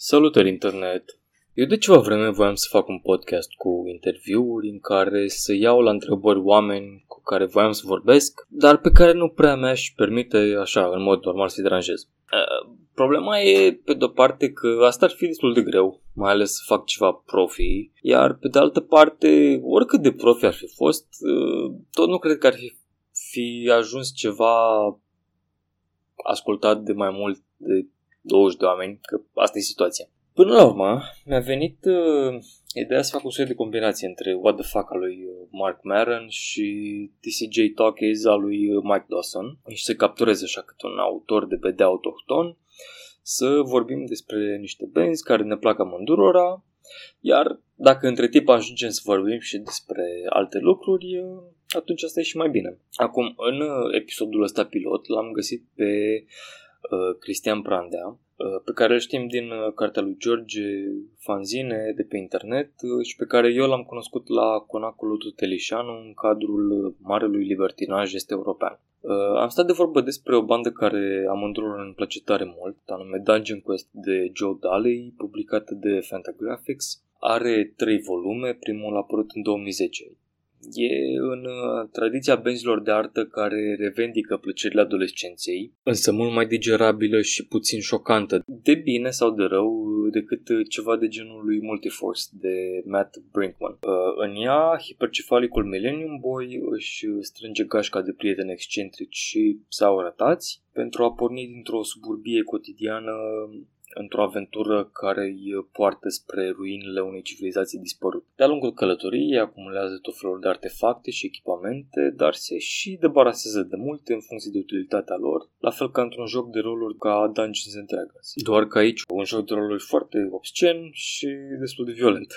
Salutări internet! Eu de ceva vreme voiam să fac un podcast cu interviuri în care să iau la întrebări oameni cu care voiam să vorbesc, dar pe care nu prea mi-aș permite așa, în mod normal, să-i deranjez. Uh, problema e, pe de-o parte, că asta ar fi destul de greu, mai ales să fac ceva profi, iar pe de altă parte, oricât de profi ar fi fost, uh, tot nu cred că ar fi, fi ajuns ceva ascultat de mai mult de 20 de oameni, că asta e situația. Până la urmă, mi-a venit uh, ideea să fac o serie de combinație între What the Fuck al lui uh, Mark Maron și TCJ Talkies al lui uh, Mike Dawson și să capturez așa câte un autor de BD autohton, să vorbim despre niște benzi care ne plac amândurora, iar dacă între timp ajungem să vorbim și despre alte lucruri, uh, atunci asta e și mai bine. Acum, în uh, episodul ăsta pilot, l-am găsit pe uh, Cristian Prandea, uh, pe care îl știm din uh, cartea lui George Fanzine de pe internet uh, și pe care eu l-am cunoscut la Conacul Tutelișanu în cadrul uh, Marelui Libertinaj Este European. Uh, am stat de vorbă despre o bandă care amândurora îmi place tare mult, anume Dungeon Quest de Joe Daly, publicată de Fantagraphics. Are trei volume, primul a apărut în 2010. E în uh, tradiția benzilor de artă care revendică plăcerile adolescenței, însă mult mai digerabilă și puțin șocantă, de bine sau de rău, decât uh, ceva de genul lui Multiforce de Matt Brinkman. Uh, în ea, hipercefalicul Millennium Boy își strânge gașca de prieteni excentrici și sau ratați pentru a porni dintr-o suburbie cotidiană într-o aventură care îi poartă spre ruinele unei civilizații dispărute. De-a lungul călătoriei acumulează tot felul de artefacte și echipamente, dar se și debarasează de multe în funcție de utilitatea lor, la fel ca într-un joc de roluri ca Dungeons and Dragons. Doar că aici un joc de roluri foarte obscen și destul de violent.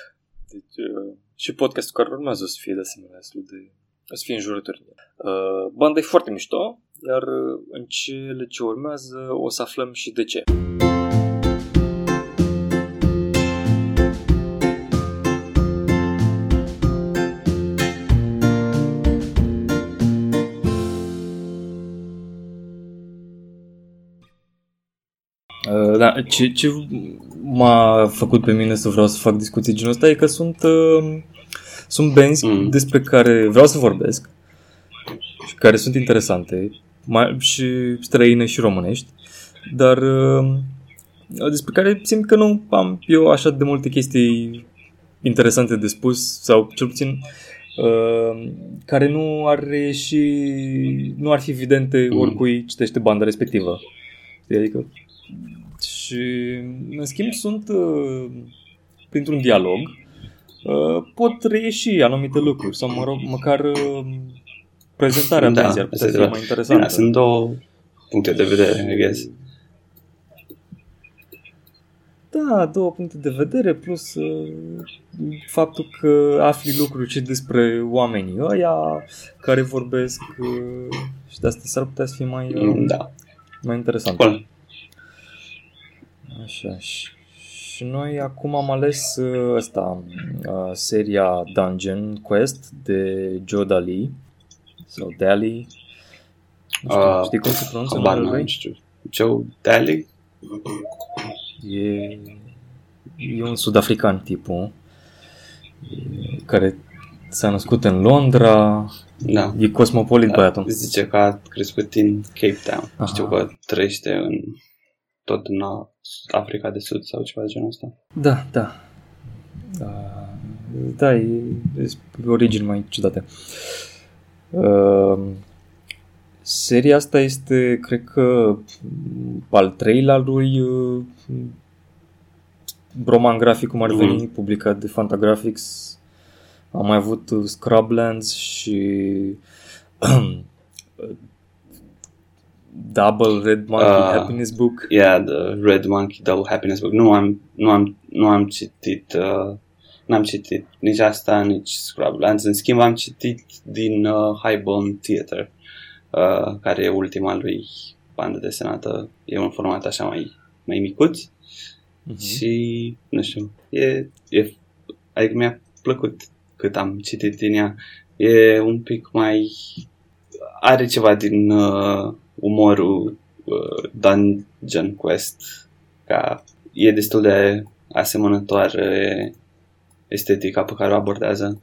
Deci, uh, și podcastul care urmează o să fie de asemenea destul de o să fie înjurători. Uh, banda e foarte mișto, iar uh, în cele ce urmează o să aflăm și de ce. Uh, da, ce, ce m-a făcut pe mine să vreau să fac discuții genul ăsta e că sunt, uh, sunt benzi mm. despre care vreau să vorbesc și care sunt interesante mai, și străine și românești, dar uh, despre care simt că nu am eu așa de multe chestii interesante de spus sau cel puțin uh, care nu ar și nu ar fi evidente mm. oricui citește banda respectivă. Adică și, în schimb, sunt uh, printr-un dialog uh, pot reieși anumite lucruri sau, mă rog, măcar uh, prezentarea da, ar putea fi mai interesantă. Bine, sunt două puncte de vedere, I guess. Da, două puncte de vedere, plus uh, faptul că afli lucruri și despre oamenii ăia care vorbesc uh, și de asta s-ar putea să fie mai, uh, da. mai interesant. Bun. Așa, și, și noi acum am ales uh, ăsta, uh, seria Dungeon Quest de Joe Daly sau Daly. Nu știu, uh, știi cum se pronunță numele lui? știu. Joe Daly? E, e un sud-african tipul care s-a născut în Londra, da. e cosmopolit da, băiatul. Zice că a crescut în Cape Town. Aha. Știu că trăiește în tot în Africa de Sud sau ceva de genul ăsta. Da, da. Da, da e, e origini mai ciudate. Uh, seria asta este, cred că, al treilea lui uh, roman grafic, cum ar veni, mm. publicat de Fantagraphics. Am mai avut Scrublands și Double Red Monkey uh, Happiness Book. Yeah, the Red Monkey Double Happiness Book. Nu am, nu am, nu am citit, uh, n-am citit nici asta, nici Scrublands. În schimb, am citit din uh, Highbone Theater, uh, care e ultima lui bandă desenată. E un format așa mai, mai micuț. Uh-huh. Și, nu știu, e, e, adică mi-a plăcut cât am citit din ea. E un pic mai... Are ceva din uh, umorul uh, Dungeon Quest ca e destul de asemănătoare estetica pe care o abordează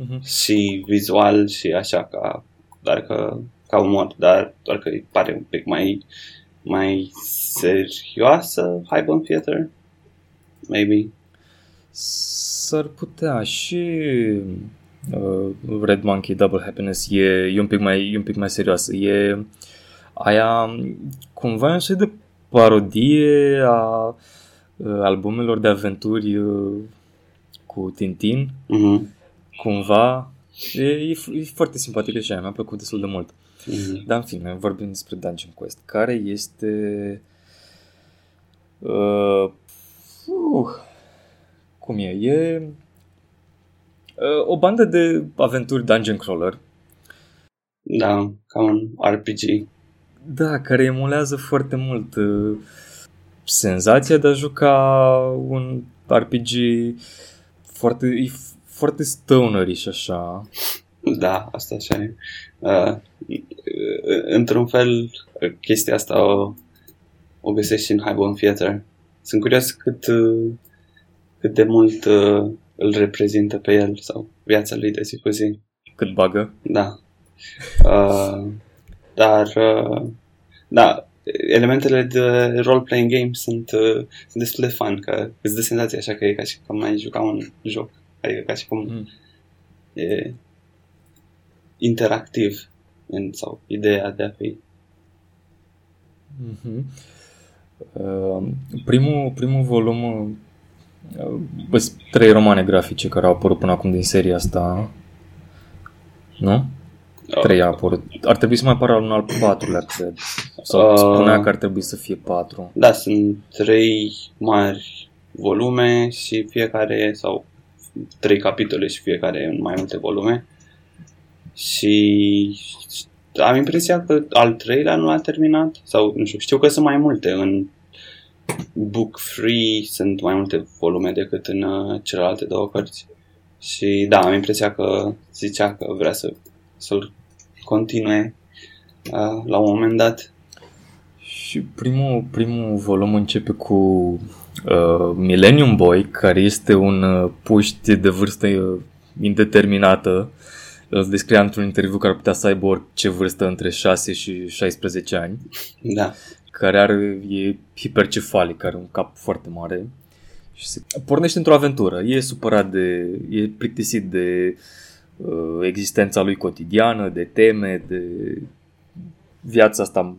Mhm. și vizual și așa ca doar că ca umor, dar doar că îi pare un pic mai mai serioasă Highbone Theater maybe S-ar putea și uh, Red Monkey Double Happiness e, e, un pic mai, e un pic mai serioasă. E aia cumva e un soi de parodie a uh, albumelor de aventuri uh, cu Tintin, mhm cumva. E, e, f- e foarte simpatică și aia, mi-a plăcut destul de mult. mhm Dar în fine, vorbim despre Dungeon Quest, care este... Uh, uh, cum e? E uh, o bandă de aventuri dungeon crawler, da ca un RPG da, care emulează foarte mult uh, senzația de a juca un RPG foarte, e f- foarte stoner și așa. Da, asta așa e. Uh, într-un fel, chestia asta o, o găsești și în Highbone Theater. Sunt curios cât, uh, cât de mult uh, îl reprezintă pe el sau viața lui de zi cu zi. Cât bagă. Da. Uh, dar, uh, da, elementele de role-playing game sunt, uh, sunt destul de fun, că îți dă senzația așa că e ca și cum ai juca un joc. Adică ca și cum Mm. e interactiv în, sau ideea de a fi. Mhm. Uh, primul, primul volum uh, bă, sunt trei romane grafice care au apărut până acum din seria asta. Nu? Trei au apărut. Ar trebui să mai apară un al patrulea, cred. Sau Uh. spunea că ar trebui să fie patru. Da, sunt trei mari volume și fiecare, sau trei capitole și fiecare în mai multe volume. Și am impresia că al treilea nu l-a terminat, sau nu știu, știu că sunt mai multe în Book Free, sunt mai multe volume decât în uh, celelalte două cărți. Și da, am impresia că zicea că vrea să, să-l continue uh, la un moment dat. Și primul, primul volum începe cu uh, Millennium Boy, care este un uh, puști de vârstă uh, indeterminată. Îl descria într-un interviu care ar putea să aibă orice vârstă între 6 și 16 ani. Da. care are, e hipercefalic, are un cap foarte mare și se pornește într-o aventură. E supărat de, e plictisit de uh, existența lui cotidiană, de teme, de viața asta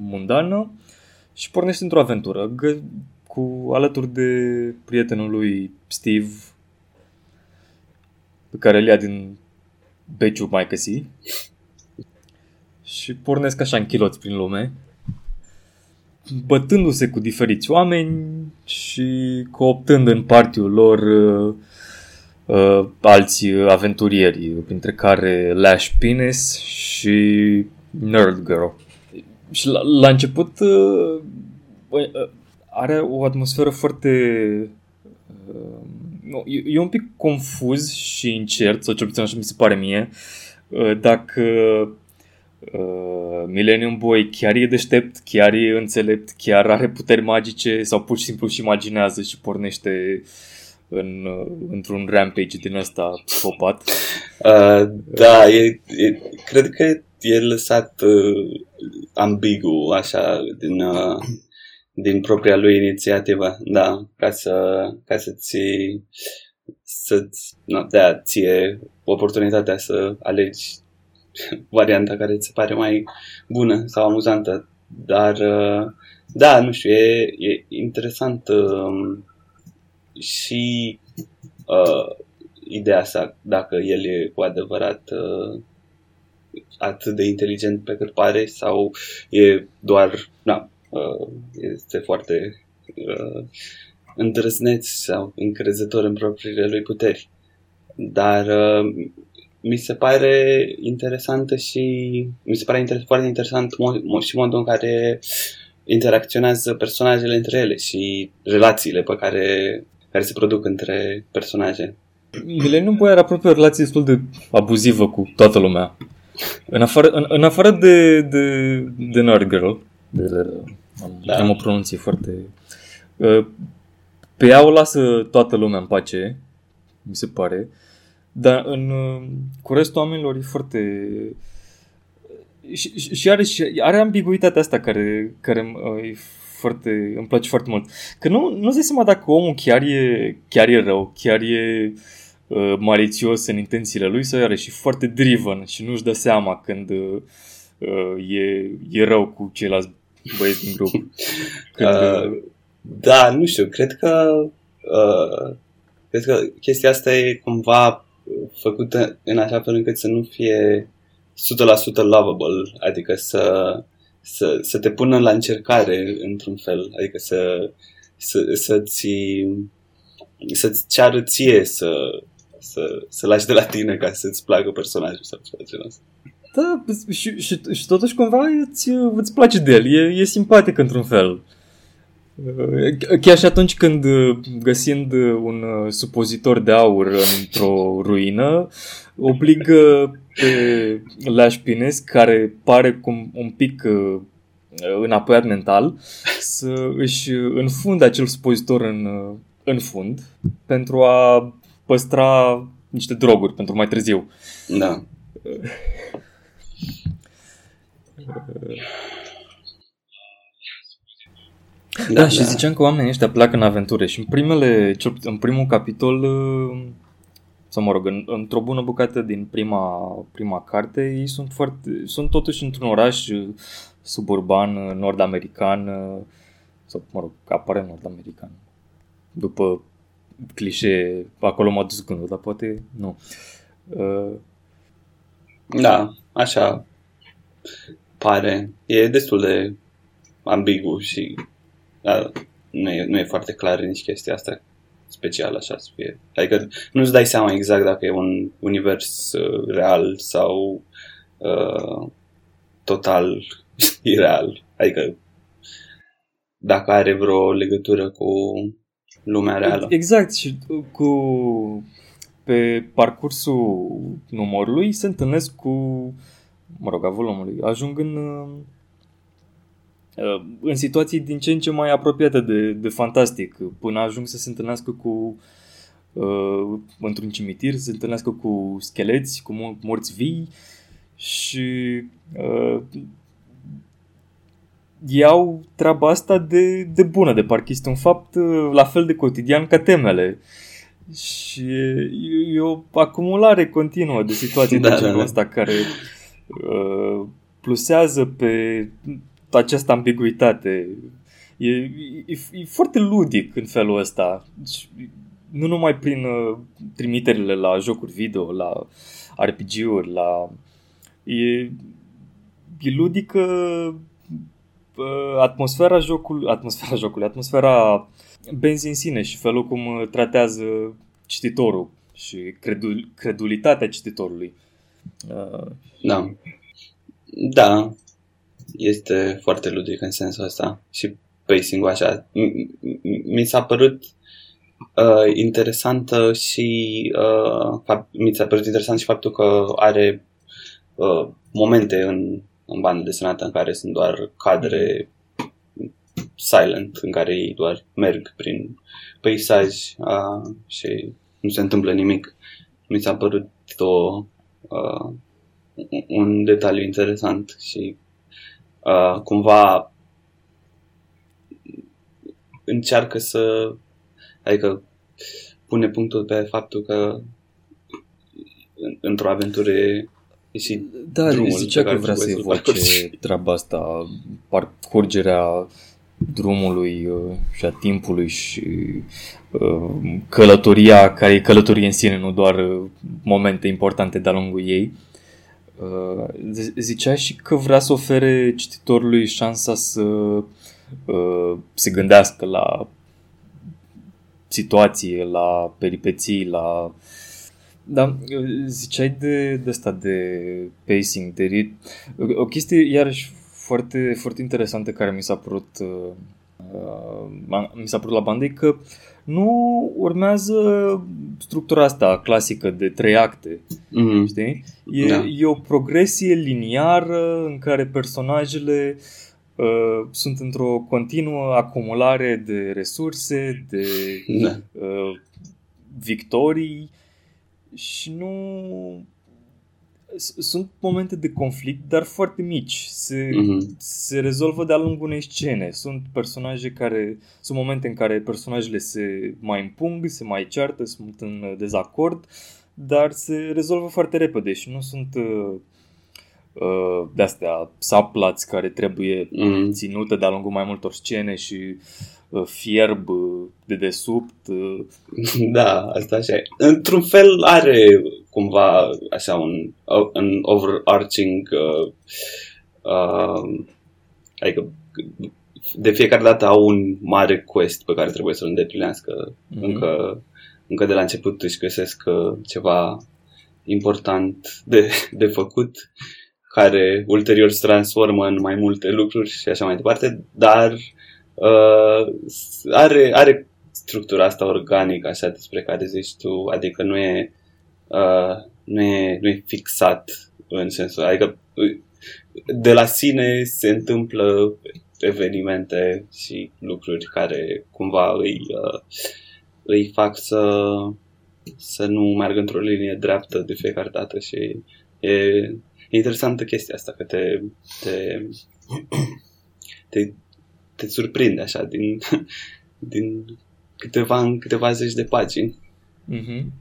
mundană și pornește într-o aventură. Gă- cu alături de prietenul lui Steve pe care îl ia din beciul mai căsi și pornesc așa în chiloți prin lume bătându-se cu diferiți oameni și cooptând în partiul lor uh, uh, alți aventurieri, printre care Lash Penis și Nerd Girl. Și la, la început uh, băi, uh, are o atmosferă foarte... Uh, nu, e, e un pic confuz și incert, sau cel puțin așa mi se pare mie, uh, dacă uh, Millennium Boy chiar e deștept, chiar e înțelept, chiar are puteri magice sau pur și simplu și imaginează și pornește în, uh, într-un rampage din ăsta psihopat. Uh, da, e, e, cred că e lăsat uh, ambigu, așa, din, uh, din propria lui inițiativă, da, ca să, ca să-ți, să-ți, na, dea ție oportunitatea să alegi varianta care ți se pare mai bună sau amuzantă. Dar, uh, da, nu știu, e, e interesant uh, și uh, ideea sa, dacă el e cu adevărat uh, atât de inteligent pe cât pare sau e doar, na, uh, este foarte uh, îndrăzneț sau încrezător în propriile lui puteri. Dar uh, mi se pare interesantă și mi se pare inter- foarte interesant mo- mo- și modul în care interacționează personajele între ele și relațiile pe care, care se produc între personaje. Millennium Boy are aproape o relație destul de abuzivă cu toată lumea. În afară, în, în afară de, de, de Nerd Girl, de, am, Da. am o pronunție foarte Uh, pe ea o lasă toată lumea în pace, mi se pare, dar în, uh, cu restul oamenilor e foarte... Și, și are, și are ambiguitatea asta care, care uh, e foarte, îmi place foarte mult. Că nu, nu zic seama dacă omul chiar e, chiar e rău, chiar e uh, malițios în intențiile lui sau are și foarte driven și nu-și dă seama când uh, e, e rău cu ceilalți băieți din grup. Când, uh, da, nu știu, cred că uh, cred că chestia asta e cumva făcută în așa fel încât să nu fie 100% lovable, adică să, să, să te pună la încercare într-un fel, adică să, să, să-ți, să-ți ceară ție să, să, să lași de la tine ca să-ți placă personajul sau ceva genul ăsta. Da, și, și, și totuși cumva îți, îți place de el, e, e simpatic într-un fel. Chiar și atunci când găsind un supozitor de aur într-o ruină, obligă pe Lash Pines, care pare cum un pic uh, înapoiat mental, să își înfunde acel supozitor în, uh, în fund pentru a păstra niște droguri pentru mai târziu. Da. Da, da, și da. ziceam că oamenii ăștia pleacă în aventure și în primele, în primul capitol, uh, sau mă rog, în, într-o bună bucată din prima, prima carte, ei sunt foarte, sunt totuși într-un oraș uh, suburban, uh, nord-american, sau mă rog, apare nord-american. După clișee, acolo m-a dus gândul, dar poate nu. Da, așa pare. E destul de ambigu și da, nu, e, nu e foarte clar nici chestia asta special așa să fie. Adică nu-ți dai seama exact dacă e un univers uh, real sau uh, total ireal. Adică dacă are vreo legătură cu lumea reală. Exact și cu pe parcursul numărului se întâlnesc cu mă rog, a volumului, ajung în uh, Uh, în situații din ce în ce mai apropiate de, de fantastic, până ajung să se întâlnească cu uh, într-un cimitir, să se întâlnească cu scheleți, cu morți vii și uh, iau treaba asta de, de bună, de parcă este un fapt uh, la fel de cotidian ca temele. Și e, e o acumulare continuă de situații da, de genul da, da. ăsta care uh, plusează pe această ambiguitate. E, e, e foarte ludic în felul ăsta. Deci, nu numai prin uh, trimiterile la jocuri video, la RPG-uri, la... E, e ludică uh, atmosfera jocului, atmosfera jocului, atmosfera benzii în sine și felul cum uh, tratează cititorul și credul, credulitatea cititorului. Uh, da. Da, este foarte ludic în sensul ăsta și pacing-ul așa. Mi s-a părut uh, interesantă și uh, fapt, mi s-a părut interesant și faptul că are uh, momente în, în bandă desenată în care sunt doar cadre silent, în care ei doar merg prin peisaj uh, și nu se întâmplă nimic. Mi s-a părut o, uh, un detaliu interesant și uh, cumva încearcă să adică pune punctul pe faptul că într-o aventură e și da, drumul zicea că vrea să evoce treaba asta, parcurgerea drumului uh, și a timpului și uh, călătoria care e călătorie în sine, nu doar uh, momente importante de-a lungul ei. Uh, zicea și că vrea să ofere cititorului șansa să uh, se gândească la situație, la peripeții, la... Da, ziceai de, de asta, de pacing, de rit. O chestie, iarăși, foarte, foarte interesantă care mi s-a părut uh, uh, mi s-a părut la bandă că uh, nu urmează structura asta clasică de trei acte. Mm-hmm. Știi? E, da. e o progresie liniară în care personajele uh, sunt într-o continuă acumulare de resurse, de Da. uh, victorii și nu... S- Sunt momente de conflict, dar foarte mici. Se, Mhm. se rezolvă de-a lungul unei scene. Sunt personaje care... Sunt momente în care personajele se mai împung, se mai ceartă, sunt în uh, dezacord, dar se rezolvă foarte repede și nu sunt uh, uh, de-astea subplots care trebuie Mhm. ținută de-a lungul mai multor scene și uh, fierb uh, de desubt. Uh, Da, asta așa e. Într-un fel are cumva așa un, un overarching uh, uh, adică de fiecare dată au un mare quest pe care trebuie să-l îndeplinească. Mhm. Încă, încă de la început își găsesc uh, ceva important de, de făcut care ulterior se transformă în mai multe lucruri și așa mai departe, dar uh, are, are structura asta organică, așa despre care zici tu, adică nu e, uh, nu e, nu e fixat în sensul, adică uh, de la sine se întâmplă evenimente și lucruri care cumva îi, uh, îi fac să, să nu meargă într-o linie dreaptă de fiecare dată și e, e interesantă chestia asta, că te, te, te, te surprinde așa din, din câteva, în câteva zeci de pagini. Mhm.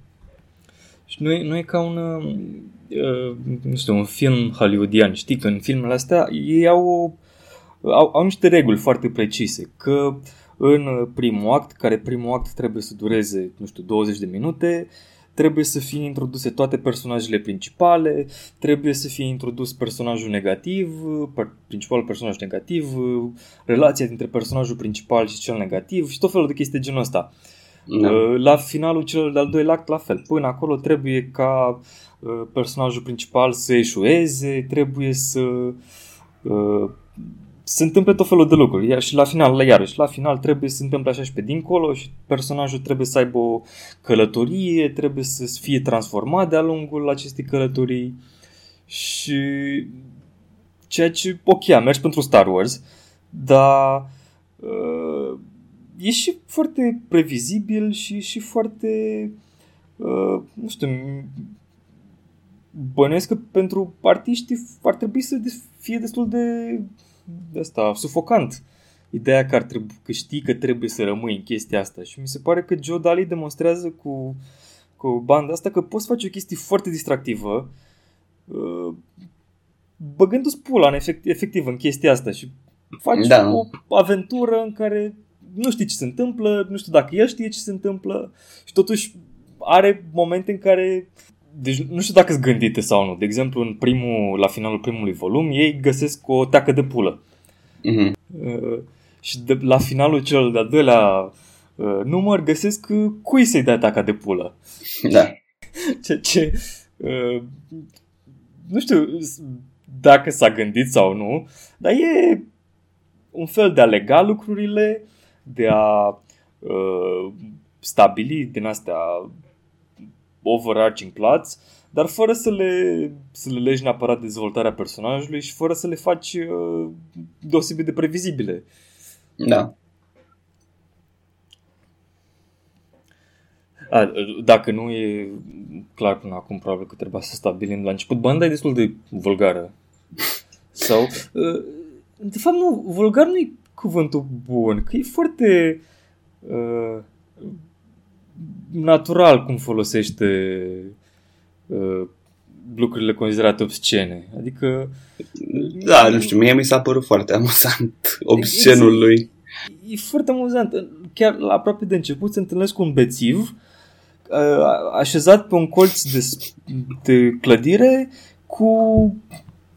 Și nu e, nu e ca un, uh, nu știu, un film hollywoodian. Știi că în filmele astea ei au, o- au, au niște reguli foarte precise. Că în primul act, care primul act trebuie să dureze, nu știu, 20 de minute, trebuie să fie introduse toate personajele principale, trebuie să fie introdus personajul negativ, per- principalul personaj negativ, relația dintre personajul principal și cel negativ și tot felul de chestii de genul ăsta. Da. Uh, La finalul celor de-al doilea act, la fel. Până acolo trebuie ca uh, personajul principal să eșueze, trebuie să uh, se întâmple tot felul de lucruri. Iar și la final, la iarăși, la final trebuie să se întâmple așa și pe dincolo și personajul trebuie să aibă o călătorie, trebuie să fie transformat de-a lungul acestei călătorii și ceea ce, ok, a mers pentru Star Wars, dar uh, e și foarte previzibil și, și foarte, uh, nu știu, bănuiesc că pentru artiști ar trebui să de- fie destul de, de asta, sufocant. Ideea că, ar trebui, că știi că trebuie să rămâi în chestia asta și mi se pare că Joe Dali demonstrează cu, cu banda asta că poți face o chestie foarte distractivă uh, băgându-ți pula în efect, efectiv în chestia asta și faci Da. o aventură în care nu știi ce se întâmplă, nu știu dacă el știe ce se întâmplă și totuși are momente în care deci nu știu dacă sunt gândite sau nu. De exemplu, în primul, la finalul primului volum, ei găsesc o teacă de pulă. Mhm. Uh, și de, la finalul cel de-al doilea uh, număr găsesc uh, cui să-i dea teaca de pulă. Da. Ceea ce uh, nu știu s- dacă s-a gândit sau nu, dar e un fel de a lega lucrurile, de a uh, stabili din astea overarching plots, dar fără să le, să le legi neapărat dezvoltarea personajului și fără să le faci uh, deosebit de previzibile. Da. A, dacă nu e clar până acum, probabil că trebuia să stabilim la început. Banda e destul de vulgară. Sau, uh, de fapt nu, vulgar nu e cuvântul bun, că e foarte uh, natural cum folosește uh, lucrurile considerate obscene. Adică Da, nu știu, mie mi s-a părut foarte amuzant obscenul lui. e foarte amuzant. Chiar la aproape de început se întâlnesc cu un bețiv uh, așezat pe un colț de, de clădire cu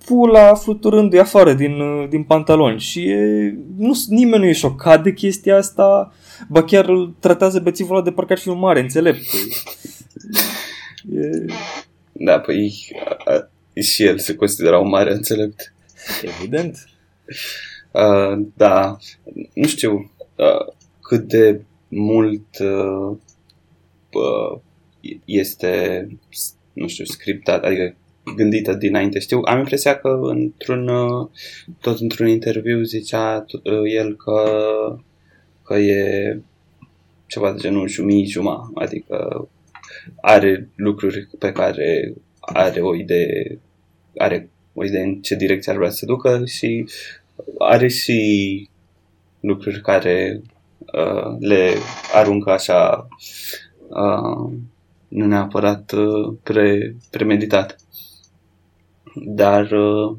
pula fluturându-i afară din, uh, din pantaloni și e, nu, nimeni nu e șocat de chestia asta, ba chiar îl tratează bețivul ăla de parcă ar fi un mare înțelept. E, Da, păi a, a, și el se considera un mare înțelept. evident. Uh, da, nu știu uh, cât de mult uh, uh, este, nu știu, scriptat, adică gândită dinainte. Știu, am impresia că într-un, uh, tot într-un interviu zicea uh, el că, că e ceva de genul jumii juma, adică are lucruri pe care are o idee, are o idee în ce direcție ar vrea să se ducă și are și lucruri care uh, le aruncă așa uh, nu neapărat uh, pre, premeditat. Dar uh,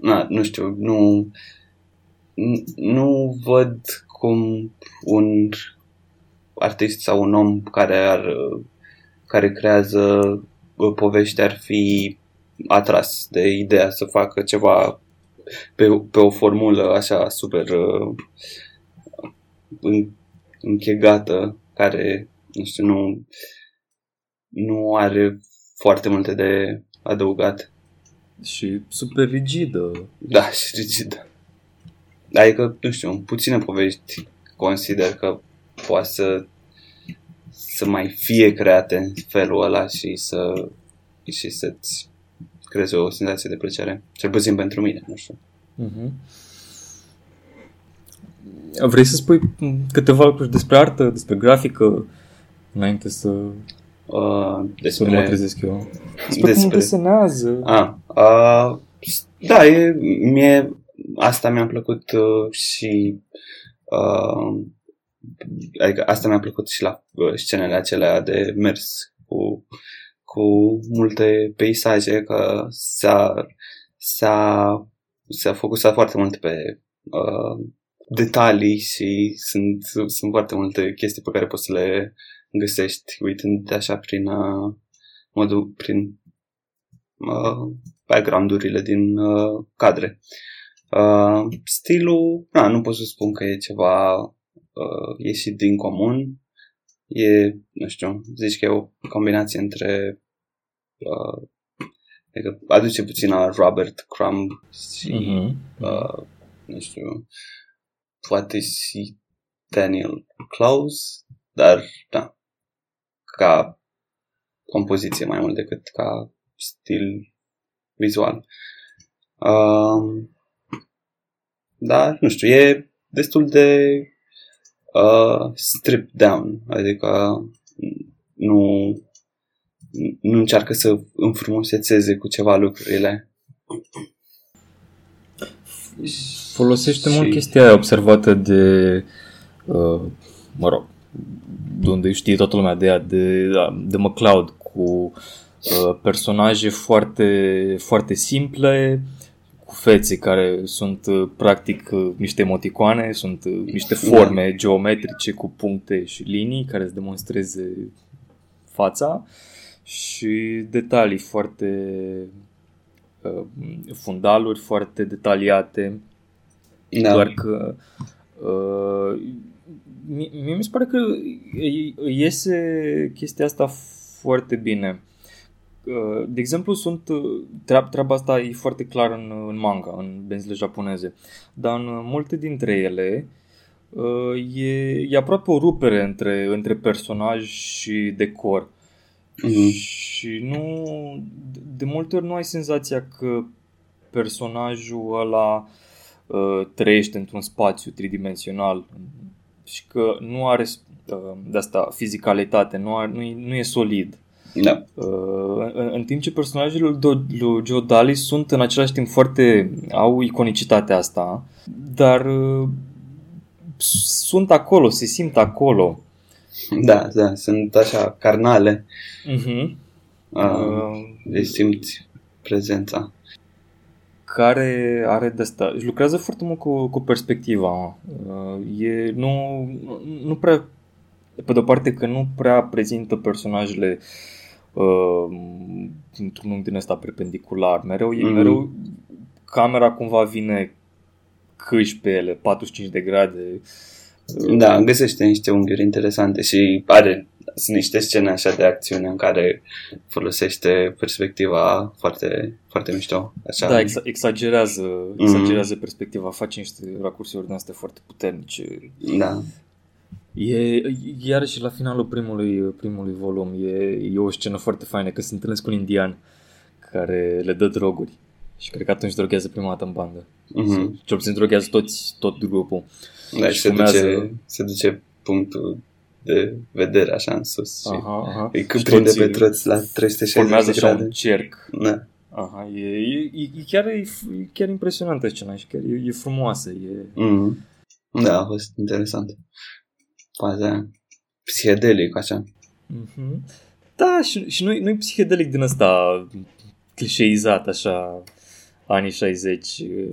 na, nu știu, nu nu văd cum un artist sau un om care ar care creează uh, povești ar fi atras de ideea să facă ceva pe, pe o formulă așa super uh, închegată care, nu știu, nu, nu are foarte multe de adăugat. Și super rigidă. Da, și rigidă. Adică, nu știu, în puține povești consider că poate să, să mai fie create în felul ăla și să și să-ți creeze o senzație de plăcere. Cel puțin pentru mine, nu știu. Uh-huh. Vrei să spui câteva lucruri despre artă, despre grafică, înainte să, uh, despre... să mă trezesc eu? Despre, despre... cum desenează. Ah, uh, da, e, mie, asta mi-a plăcut uh, și uh, adică asta mi-a plăcut și la uh, scenele acelea de mers cu, cu multe peisaje, că s-a, s-a, s-a focusat foarte mult pe uh, detalii și sunt, sunt foarte multe chestii pe care poți să le găsești uitând așa prin uh, modul, prin uh, background-urile din uh, cadre. Uh, stilul, na, nu pot să spun că e ceva uh, ieșit din comun. E, nu știu, zici că e o combinație între uh, adică aduce puțin la Robert Crumb și uh-huh. uh, nu știu poate și Daniel Close, dar da, ca compoziție mai mult decât ca stil vizual. Uh, dar, nu știu, e destul de uh, stripped down, adică nu, nu încearcă să înfrumusețeze cu ceva lucrurile. Folosește și... mult chestia aia observată de, uh, mă rog, de unde știe toată lumea de ea, de, de McCloud, cu uh, personaje foarte, foarte simple, cu fețe care sunt uh, practic uh, niște emoticoane, sunt uh, niște forme da. geometrice cu puncte și linii care îți demonstreze fața și detalii foarte uh, fundaluri foarte detaliate da. Doar că uh, mie mi se pare că iese chestia asta foarte bine. Uh, de exemplu, sunt treab, treaba asta e foarte clar în, în manga, în benzile japoneze, dar în multe dintre ele uh, e, e aproape o rupere între, între personaj și decor. Mm-hmm. Și nu, de multe ori nu ai senzația că personajul ăla uh, trăiește într-un spațiu tridimensional și că nu are uh, de asta fizicalitate, nu, are, nu, e, nu e solid. Da. Uh, în, în timp ce personajele lui Joe Daly sunt în același timp foarte au iconicitatea asta, dar uh, sunt acolo, se simt acolo. Da, da, sunt așa carnale. Uh-huh. Uh, uh, simți prezența care are de asta. Își lucrează foarte mult cu, cu perspectiva. Uh, e, nu, nu prea, pe de-o parte că nu prea prezintă personajele uh, într-un unghi din ăsta perpendicular. Mereu, mm-hmm. mereu camera cumva vine câși pe ele, 45 de grade. Da, găsește niște unghiuri interesante și are sunt niște scene așa de acțiune în care folosește perspectiva foarte, foarte mișto. Așa. Da, ex- exagerează, exagerează mm-hmm. perspectiva, face niște racursuri din astea foarte puternice. Da. E, iarăși la finalul primului, primului volum e, e o scenă foarte faină, că se întâlnesc cu un indian care le dă droguri. Și cred că atunci droghează prima dată în bandă. Mhm. Cel puțin droghează toți, tot grupul. Da, Și și se fumează. duce, se duce punctul de vedere așa în sus și Aha, aha. îi cât Și prinde toți pe toți la 360 Formează de așa grade. un cerc. Da. Aha, e, e, e, e chiar, e, e chiar impresionantă scena și chiar e, e frumoasă. E... Mm. Da, a fost interesant. Faza aia. Psihedelic, așa. Mhm. Da, și, și nu, nu psihedelic din ăsta clișeizat, așa, anii 60, e,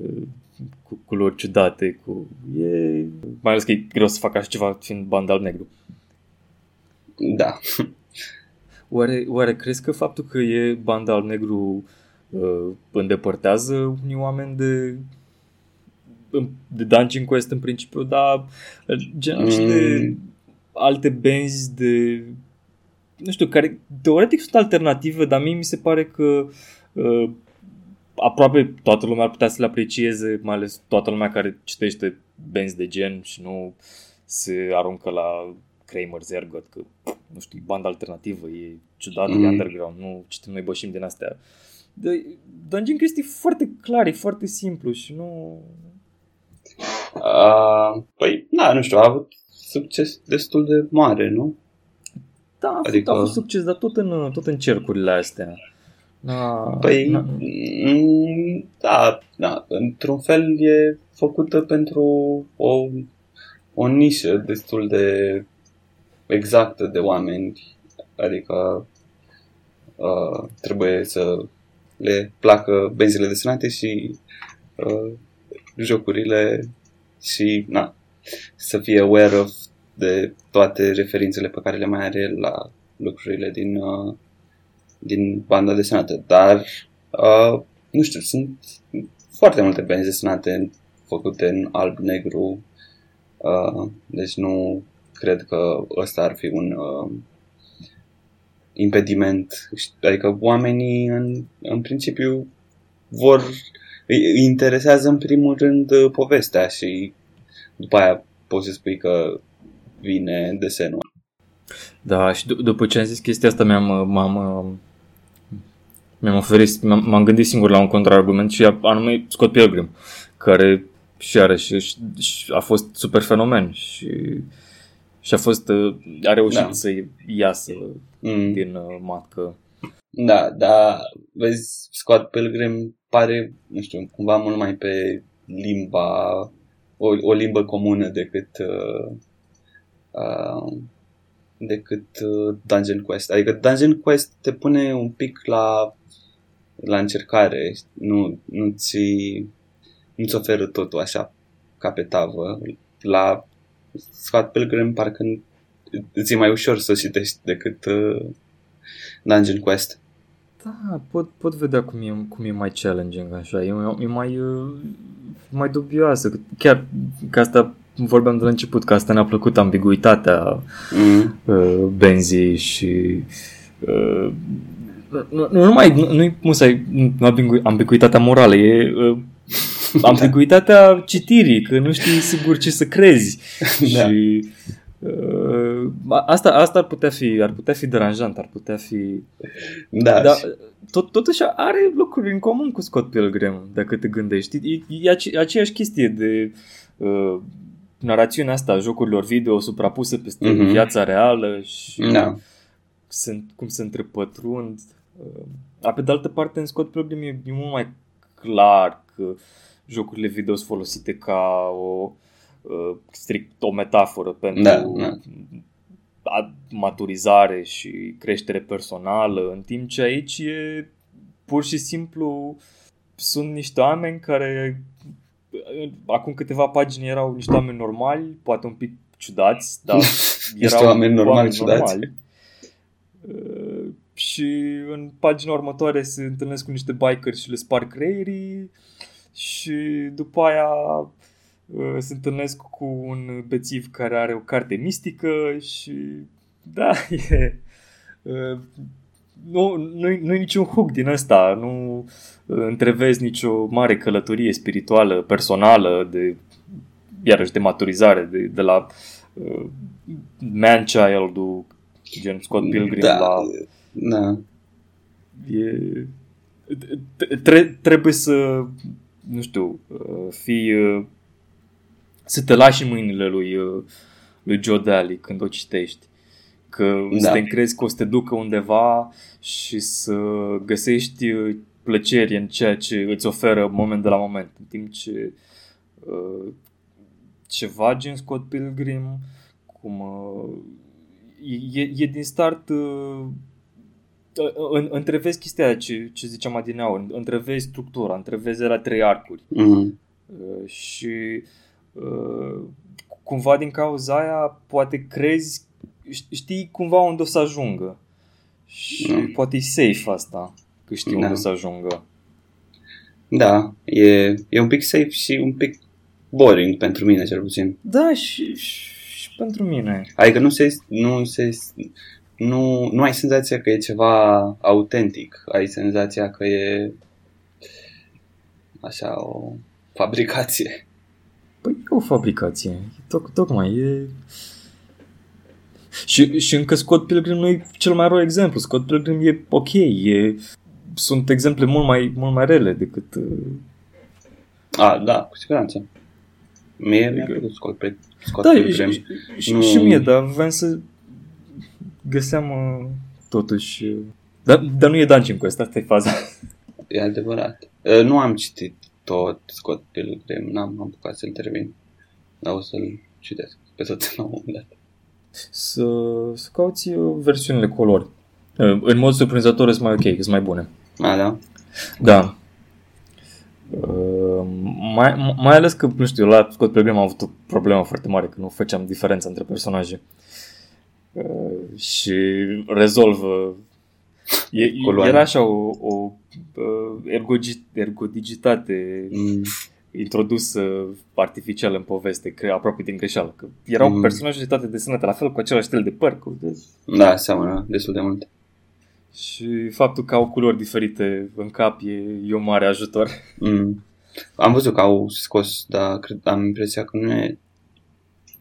cu culori ciudate, cu... E... Mai ales că e greu să fac așa ceva fiind banda al negru. Da. Oare, oare crezi că faptul că e banda al negru uh, îndepărtează unii oameni de de Dungeon Quest în principiu, dar genul mm. și de Mm. alte benzi de nu știu, care teoretic sunt alternative, dar mie mi se pare că uh, aproape toată lumea ar putea să le aprecieze, mai ales toată lumea care citește benzi de gen și nu se aruncă la Kramer Zergot, că nu știu, e banda alternativă, e ciudată, mm. e Mm. underground, nu citim noi bășim din astea. De, Dungeon Quest e foarte clar, e foarte simplu și nu... Uh, păi, da, nu știu, a avut succes destul de mare, nu? Da, a, adică... Adică- a fost succes, dar tot în, tot în cercurile astea. Na, Păi, na, mm, da, da, într-un fel e făcută pentru o, o nișă destul de exactă de oameni, adică uh, trebuie să le placă benzile desenate și uh, jocurile și na, să fie aware of de toate referințele pe care le mai are la lucrurile din uh, din banda desenată, dar uh, nu știu, sunt foarte multe benzi desenate făcute în alb-negru, uh, deci nu cred că ăsta ar fi un uh, impediment. Adică oamenii în, în principiu vor îi, îi interesează în primul rând uh, povestea și după aia poți să spui că vine desenul. Da, și d- după ce am zis chestia asta mi-am, m-am, mi-am oferit, m-am, m-am gândit singur la un contraargument și anume Scott Pilgrim, care și iarăși și, și a fost super fenomen și, și a fost, uh, a reușit Da. să iasă Mm. din uh, matcă. Da, dar vezi, Scott Pilgrim pare, nu știu, cumva mult mai pe limba, o, o limbă comună decât uh, uh, decât uh, Dungeon Quest. Adică Dungeon Quest te pune un pic la la încercare, nu, nu ți nu-ți oferă totul așa ca pe tavă. La Scott Pilgrim parcă îți e mai ușor să citești decât uh, Dungeon Quest. Da, pot, pot vedea cum e, cum e mai challenging așa, e, e mai, uh, mai dubioasă. Chiar că asta vorbeam de la început, că asta ne-a plăcut ambiguitatea Mm. uh, benzii și uh, nu, nu numai, nu, nu-i musai nu, ambigu- ambiguitatea morală, e uh, ambiguitatea citirii, că nu știi sigur ce să crezi. Da. Și uh, asta, asta ar putea fi, ar putea fi deranjant, ar putea fi Da, dar și- tot, totuși are lucruri în comun cu Scott Pilgrim, dacă te gândești. E, e ace- aceeași chestie de uh, narațiunea asta a jocurilor video suprapusă peste Mhm. viața reală și Da. sunt, cum se întrepătrund. Uh, dar pe de altă parte, în Scott Pilgrim e, e mult mai clar că jocurile video sunt folosite ca o uh, strict o metaforă pentru Da, da. A- maturizare și creștere personală, în timp ce aici e pur și simplu sunt niște oameni care acum câteva pagini erau niște oameni normali, poate un pic ciudați, dar Niște erau oameni normali ciudați. Uh, și în pagina următoare se întâlnesc cu niște bikeri și le sparg creierii și după aia uh, se întâlnesc cu un bețiv care are o carte mistică și da, e uh, nu, nu, nu e niciun hook din ăsta, nu uh, întrevezi nicio mare călătorie spirituală, personală, de iarăși de maturizare, de, de la uh, man-child-ul gen Scott Pilgrim da, la da. e, tre- trebuie să, nu știu, uh, fii, uh, să te lași în mâinile lui, uh, lui Joe Daly când o citești. Că da. să te încrezi că o să te ducă undeva și să găsești plăceri în ceea ce îți oferă moment de la moment. În timp ce uh, ceva gen Scott Pilgrim, cum uh, e, e din start uh, în, întrevezi chestia aia ce, ce ziceam adineaur, întrevezi structura, întrevezi la trei arcuri. Mm-hmm. Uh, și uh, cumva din cauza aia poate crezi, știi cumva unde o să ajungă. Și mm. poate e safe asta, că știi da. unde o să ajungă. Da, e, e un pic safe și un pic boring pentru mine, cel puțin. Da, și, și, și pentru mine. Adică nu se, nu se nu, nu ai senzația că e ceva autentic, ai senzația că e așa o fabricație. Păi e o fabricație, Toc, tocmai e... Și, și încă Scott Pilgrim nu e cel mai rău exemplu. Scott Pilgrim e ok, e... sunt exemple mult mai, mult mai rele decât... Uh... A, da, cu siguranță. Mie mi-a plăcut Scott, Scott da, Pilgrim. Și, și, nu... și mie, dar vreau să găseam uh, totuși... Uh, dar, dar nu e Dungeon Quest, asta e faza. E adevărat. Uh, nu am citit tot Scott Pilgrim, n-am apucat să-l termin. Dar o să-l citesc pe tot la un moment dat. Să, să cauți uh, versiunile colori. Uh, în mod surprinzător sunt mai ok, sunt mai bune. A, da? Da. Uh, mai, mai ales că, nu știu, la Scott Pilgrim am avut o problemă foarte mare, că nu făceam diferența între personaje. Uh, Uh, și rezolvă. E, era așa o, o uh, ergogi, ergodigitate mm. introdusă artificial în poveste, că aproape din greșeală. Că erau mm. personaje toate desenate la fel, cu același stil de păr. Cu de... Da, seamănă destul de mult. Și faptul că au culori diferite în cap e, e un mare ajutor. Mm. Am văzut că au scos, dar cred, am impresia că nu e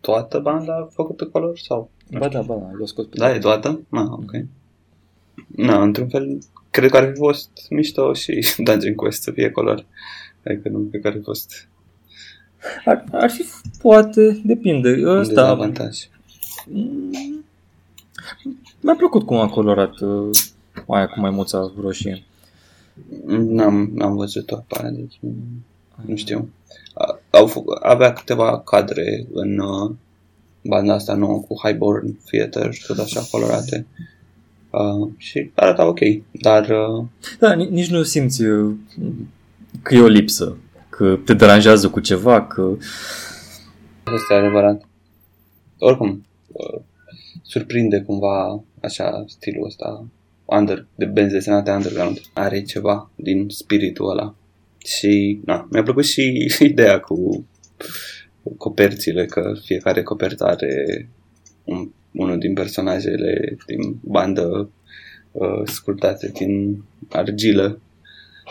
toată banda făcută color sau? Ba da, ba da, l-a scos pe Da, e toată? Ah, ok. Na, într-un fel, cred că ar fi fost mișto și Dungeon Quest să fie color. Adică nu cred că ar fi fost... Ar, ar fi, poate, depinde. Ăsta... avantaj. Mm, mi-a plăcut cum a colorat uh, aia cu maimuța roșie. N-am, n-am văzut-o apare, deci nu știu. Au, avea câteva cadre în uh, banda asta nouă cu Highborn Theater și tot așa colorate. Uh, și arata ok, dar... Uh... Da, nici nu simți uh, că e o lipsă, că te deranjează cu ceva, că... Asta e adevărat. Oricum, uh, surprinde cumva așa stilul ăsta under, de benzi desenate underground. Are ceva din spiritul ăla. Și na, mi-a plăcut și ideea cu coperțile, că fiecare copertă are un, unul din personajele din bandă uh, sculptate din argilă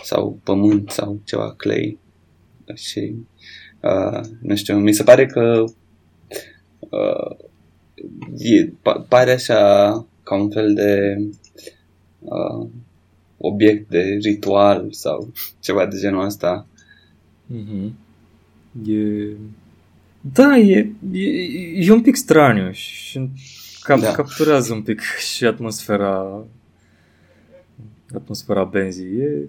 sau pământ sau ceva clay. Și uh, nu știu, mi se pare că uh, e, pare așa ca un fel de uh, obiect de ritual sau ceva de genul ăsta. Mm-hmm. E... Da, e, e, e un pic straniu și cap, da. capturează un pic și atmosfera atmosfera benzii. E...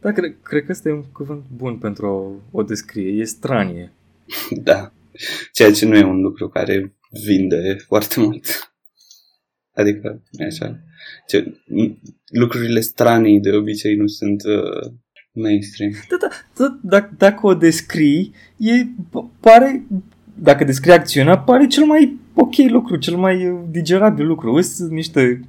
Da, cred, cred că ăsta e un cuvânt bun pentru o, o descrie. E stranie. Da. Ceea ce nu e un lucru care vinde foarte mult. Adică, e așa. Ce, lucrurile stranii de obicei nu sunt uh, mainstream. Da, da, da, dacă, dacă o descrii, e, pare, dacă descrii acțiunea, pare cel mai ok lucru, cel mai uh, digerabil lucru. Sunt niște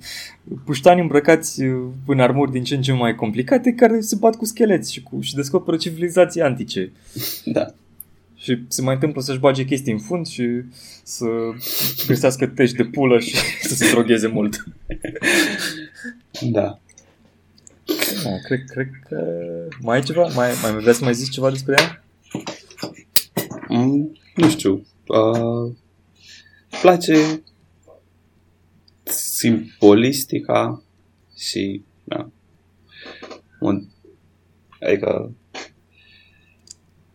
puștani îmbrăcați uh, în armuri din ce în ce mai complicate care se bat cu scheleți și, cu, și descoperă civilizații antice. Da. Și se mai întâmplă să-și bage chestii în fund și să găsească tești de pulă și să se drogheze mult. Da. Da, cred, cred că mai ai ceva? Mai, mai vreți să mai zici ceva despre ea? Mm, nu știu. Uh, place simbolistica și da, mod, adică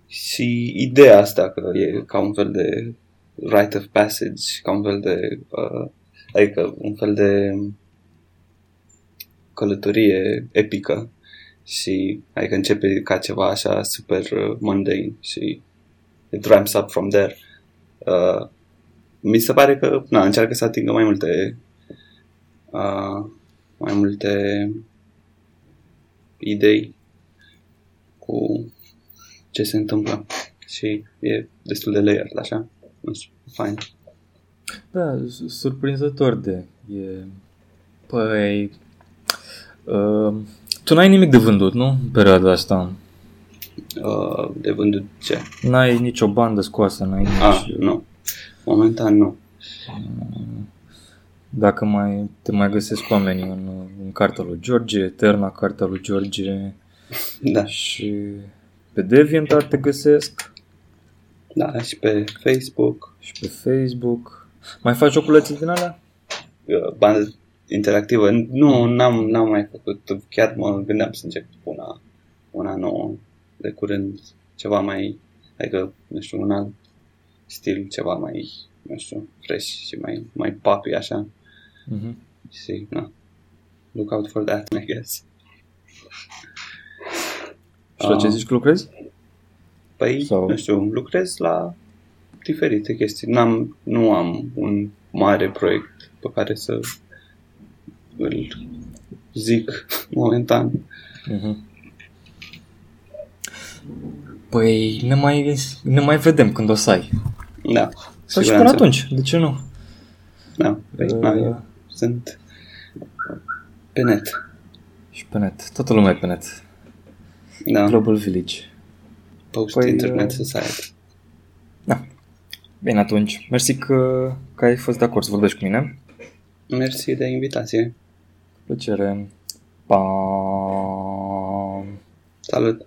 și ideea asta că e ca un fel de rite of passage, ca un fel de uh, adică un fel de călătorie epică și adică începe ca ceva așa super uh, mundane și it ramps up from there. Uh, mi se pare că na, încearcă să atingă mai multe uh, mai multe idei cu ce se întâmplă și e destul de layered, așa. Nu știu, fain. Da, surprinzător de... E... Păi... Uh, tu n-ai nimic de vândut, nu? În perioada asta. Uh, de vândut ce? N-ai nicio bandă scoasă, n-ai nici... Ah, nu. Momentan nu. Dacă mai te mai găsesc oamenii în, în cartea lui George, Eterna, cartea lui George Da. și pe DeviantArt te găsesc Da, și pe Facebook, și pe Facebook. Mai faci joculețe din alea? uh, bandă interactivă. Nu, n-am, n-am mai făcut. Chiar mă gândeam să încep cu una, una nouă de curând. Ceva mai, adică, nu știu, un alt stil, ceva mai, nu știu, fresh și mai, mai poppy, așa. Uh-huh. Și, na, look out for that, I guess. Și la ce Ah. zici că lucrezi? Păi, Sau- Sau... nu știu, lucrez la diferite chestii. N-am, nu am un mare proiect pe care să îl zic momentan. Uh-huh. Păi ne mai, ne mai vedem când o să ai. Da. Sau și siguranță. până atunci, de ce nu? Da, păi, Uh, na, eu sunt pe net. Și pe net. Toată lumea e pe net. Da, Global Village. post Păi, internet uh, society. Da. Bine atunci. Mersi că, că ai fost de acord să vorbești cu mine. Mersi de invitație. Plăcere. Pa. Salut!